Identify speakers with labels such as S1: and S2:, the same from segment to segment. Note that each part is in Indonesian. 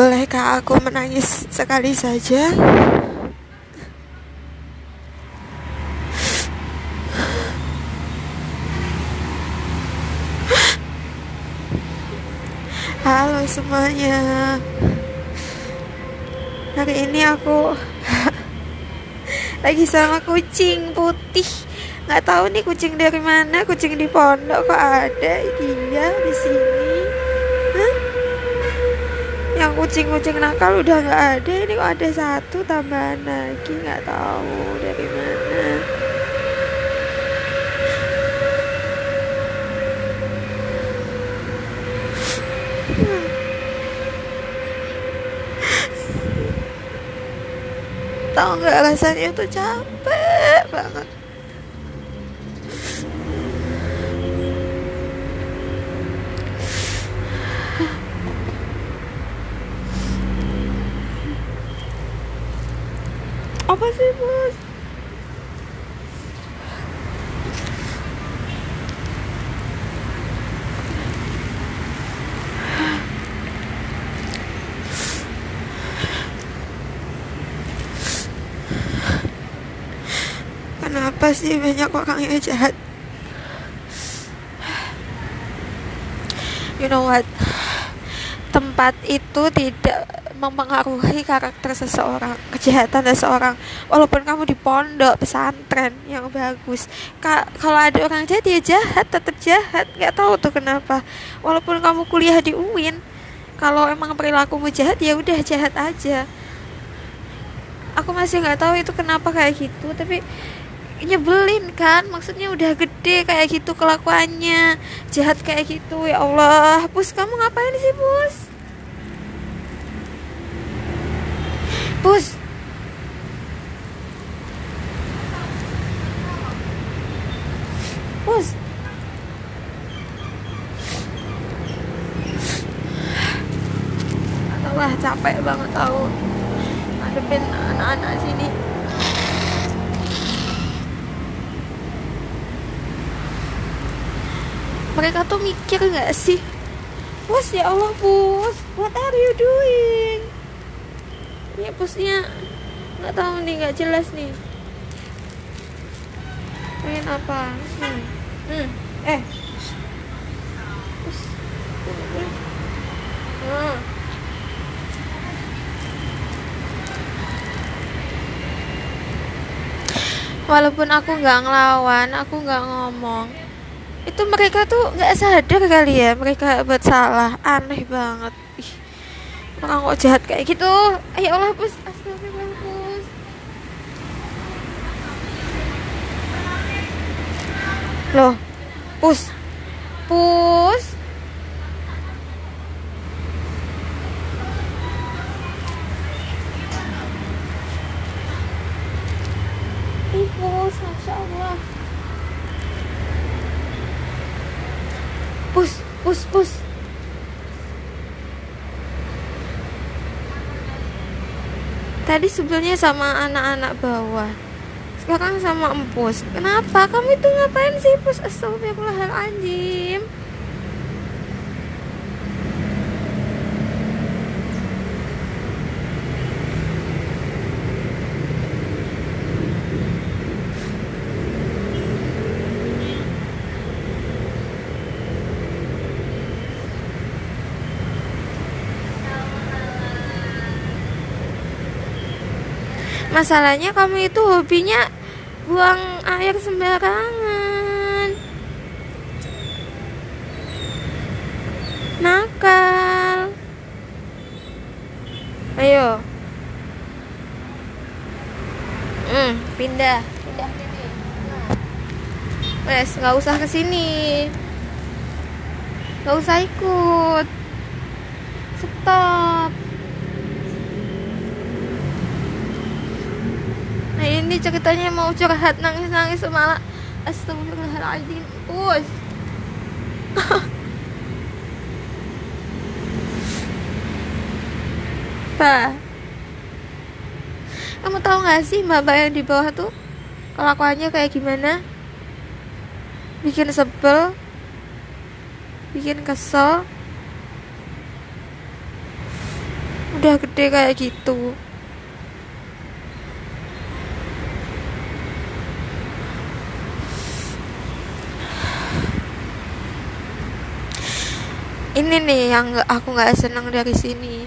S1: Bolehkah aku menangis sekali saja? Halo semuanya. Hari ini aku lagi sama kucing putih. Nggak tahu nih kucing dari mana. Kucing di pondok kok ada dia di sini. Yang kucing-kucing nakal udah nggak ada. Ini kok ada satu tambahan lagi. Nggak tahu dari mana. Tahu nggak rasanya tuh capek banget. Apa sih bos? Kenapa sih banyak orang yang jahat? You know what? Tempat itu tidak mempengaruhi karakter seseorang, kejahatan seseorang. Walaupun kamu di pondok pesantren yang bagus, Ka kalau ada orang jahat dia jahat, tetap jahat. Gak tahu tuh kenapa. Walaupun kamu kuliah di UIN, kalau emang perilakumu jahat ya udah jahat aja. Aku masih nggak tahu itu kenapa kayak gitu, tapi nyebelin kan maksudnya udah gede kayak gitu kelakuannya jahat kayak gitu ya Allah pus kamu ngapain sih pus pus pus lah capek banget tahu ngadepin anak-anak sini. Mereka tuh mikir nggak sih? Bos ya Allah bos. What are you doing ya bosnya nggak tahu nih nggak jelas nih pengen apa hmm. Hmm. eh. Hmm. walaupun aku nggak ngelawan aku nggak ngomong itu mereka tuh nggak sadar kali ya mereka buat salah aneh banget orang kok jahat kayak gitu? Ayo Allah pus astagfirullah pus loh pus. Pus. Ih, pus, Masya Allah. Pus, pus, pus. Tadi sebelumnya sama anak-anak bawah. Sekarang sama empus. Kenapa? Kamu itu ngapain sih, Pus? Astagfirullahaladzim. Masalahnya kamu itu hobinya buang air sembarangan. Nakal. Ayo. Hmm, pindah, pindah sini. Wes, nggak usah ke sini. Nggak usah ikut. Stop. Ini ceritanya mau curhat nangis-nangis malah Astagfirullahaladzim. Us Pak Kamu tahu gak sih mbak-mbak yang di bawah tuh? Kelakuannya kayak gimana? Bikin sebel Bikin kesel. Udah gede kayak gitu ini nih yang aku nggak senang dari sini.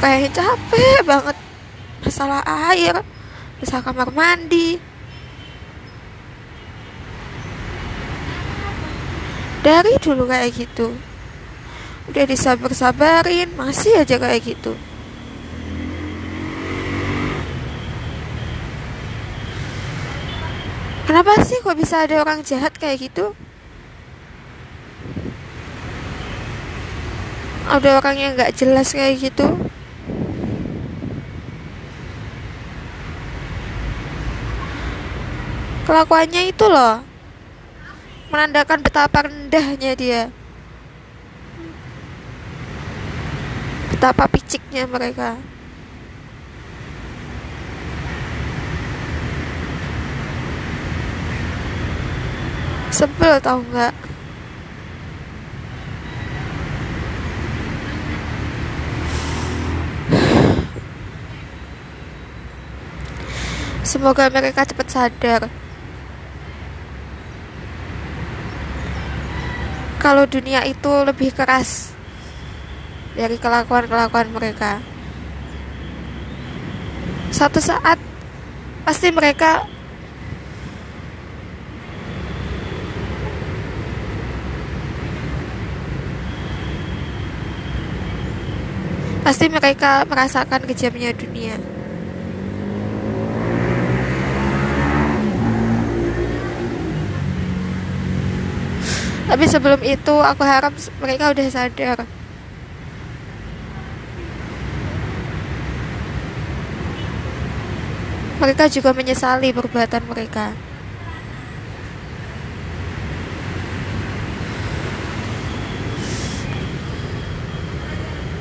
S1: Kayak capek banget. Masalah air masalah kamar mandi. Dari dulu kayak gitu. Udah disabar-sabarin masih aja kayak gitu kenapa sih kok bisa ada orang jahat kayak gitu? Ada orang yang nggak jelas kayak gitu. Kelakuannya itu loh. Menandakan betapa rendahnya dia. Betapa piciknya mereka sebel tau nggak? Semoga mereka cepat sadar. Kalau dunia itu lebih keras dari kelakuan-kelakuan mereka. Satu saat pasti mereka pasti mereka merasakan kejamnya dunia. Tapi sebelum itu aku harap mereka udah sadar. Mereka juga menyesali perbuatan mereka.